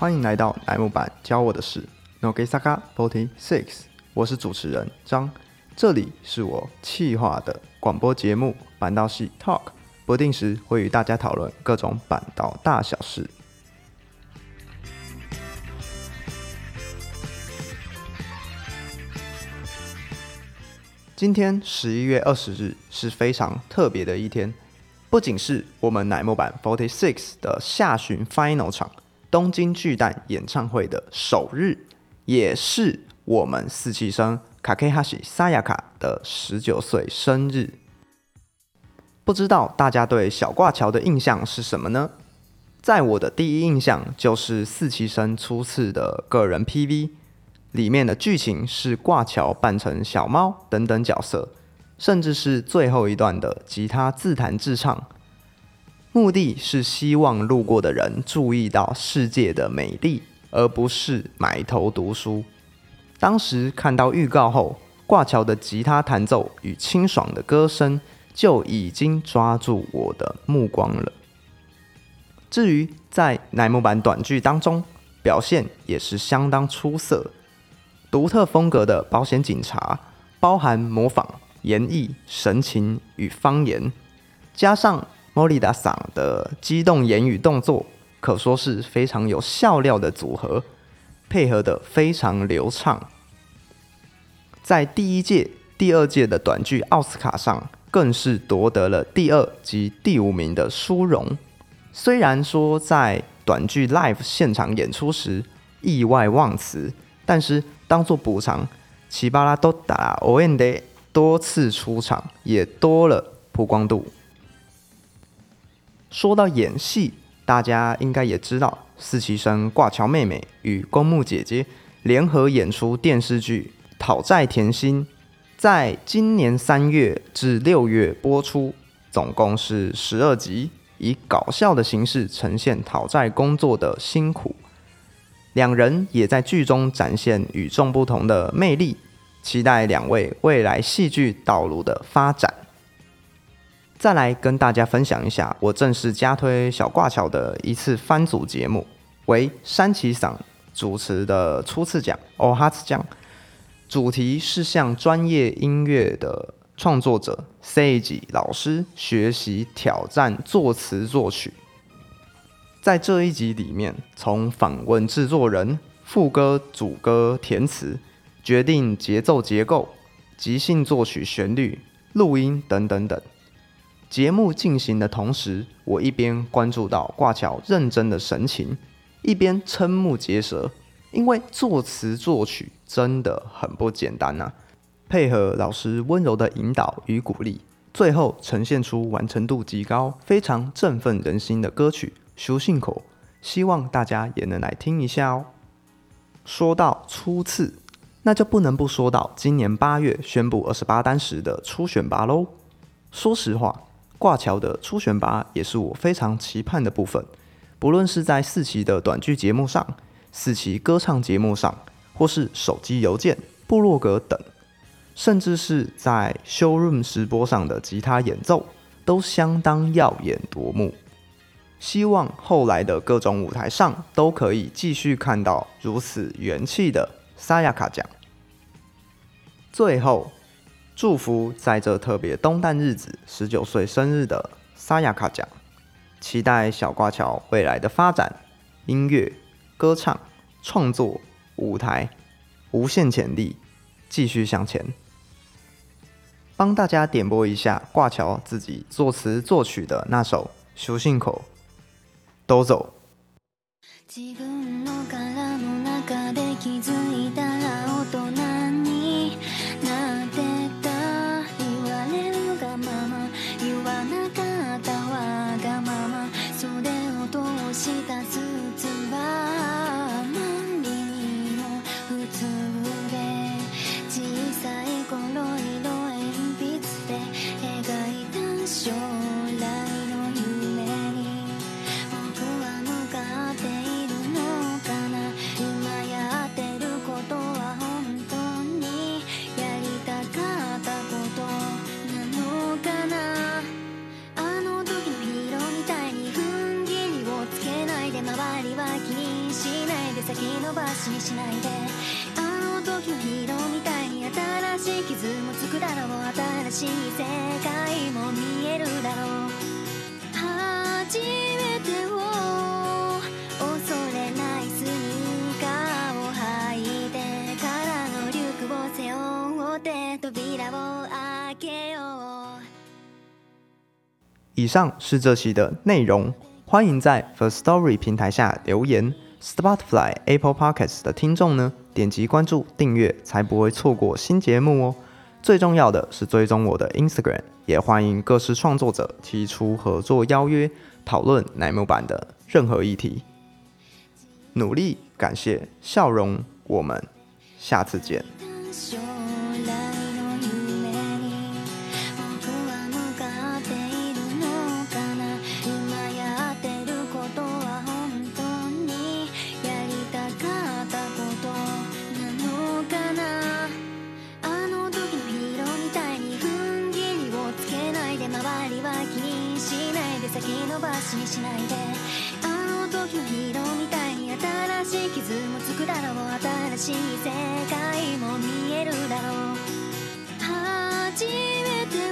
欢迎来到乃木坂教我的事 Nogisaka Forty Six，我是主持人张，这里是我企划的广播节目板道系 Talk，不定时会与大家讨论各种板道大小事。今天十一月二十日是非常特别的一天，不仅是我们乃木坂 Forty Six 的下旬 Final 场东京巨蛋演唱会的首日，也是我们四期生卡 K 哈西萨亚卡的十九岁生日。不知道大家对小挂桥的印象是什么呢？在我的第一印象就是四期生初次的个人 PV。里面的剧情是挂桥扮成小猫等等角色，甚至是最后一段的吉他自弹自唱，目的是希望路过的人注意到世界的美丽，而不是埋头读书。当时看到预告后，挂桥的吉他弹奏与清爽的歌声就已经抓住我的目光了。至于在乃木坂短剧当中，表现也是相当出色。独特风格的保险警察，包含模仿、演绎、神情与方言，加上莫里达桑的激动言语动作，可说是非常有笑料的组合，配合的非常流畅。在第一届、第二届的短剧奥斯卡上，更是夺得了第二及第五名的殊荣。虽然说在短剧 live 现场演出时意外忘词，但是。当做补偿，奇巴拉都打 O N D 多次出场，也多了曝光度。说到演戏，大家应该也知道，四期生挂桥妹妹与公木姐姐联合演出电视剧《讨债甜心》，在今年三月至六月播出，总共是十二集，以搞笑的形式呈现讨债工作的辛苦。两人也在剧中展现与众不同的魅力，期待两位未来戏剧道路的发展。再来跟大家分享一下，我正式加推小挂桥的一次番组节目，为山崎赏主持的初次讲哦哈次讲，主题是向专业音乐的创作者 Sage 老师学习挑战作词作曲。在这一集里面，从访问制作人、副歌、主歌、填词、决定节奏结构、即兴作曲旋律、录音等等等。节目进行的同时，我一边关注到挂桥认真的神情，一边瞠目结舌，因为作词作曲真的很不简单呐。配合老师温柔的引导与鼓励，最后呈现出完成度极高、非常振奋人心的歌曲。修信口，希望大家也能来听一下哦。说到初次，那就不能不说到今年八月宣布二十八单时的初选拔喽。说实话，挂桥的初选拔也是我非常期盼的部分。不论是在四期的短剧节目上、四期歌唱节目上，或是手机邮件、部落格等，甚至是在 showroom 直播上的吉他演奏，都相当耀眼夺目。希望后来的各种舞台上都可以继续看到如此元气的沙亚卡奖。最后，祝福在这特别东旦日子十九岁生日的萨亚卡奖，期待小挂桥未来的发展，音乐、歌唱、创作、舞台，无限潜力，继续向前。帮大家点播一下挂桥自己作词作曲的那首《修信口》。どうぞ。自分の殻の中で気づいたら大人 しにしないであの時のヒーローみたいに新しい傷もつくだろう新しい世界も見えるだろう初めてを恐れないスニーカーを履いてからのリュックを背負って扉を開けよう以上是这期的内容，欢迎在 First Story 平台下留言。Spotify、Apple Podcasts 的听众呢，点击关注、订阅，才不会错过新节目哦。最重要的是追踪我的 Instagram，也欢迎各式创作者提出合作邀约，讨论奶木版的任何议题。努力，感谢，笑容，我们下次见。先延ばしにしないで。あの時のヒーローみたいに新しい傷もつくだろう。新しい世界も見えるだろう。初めて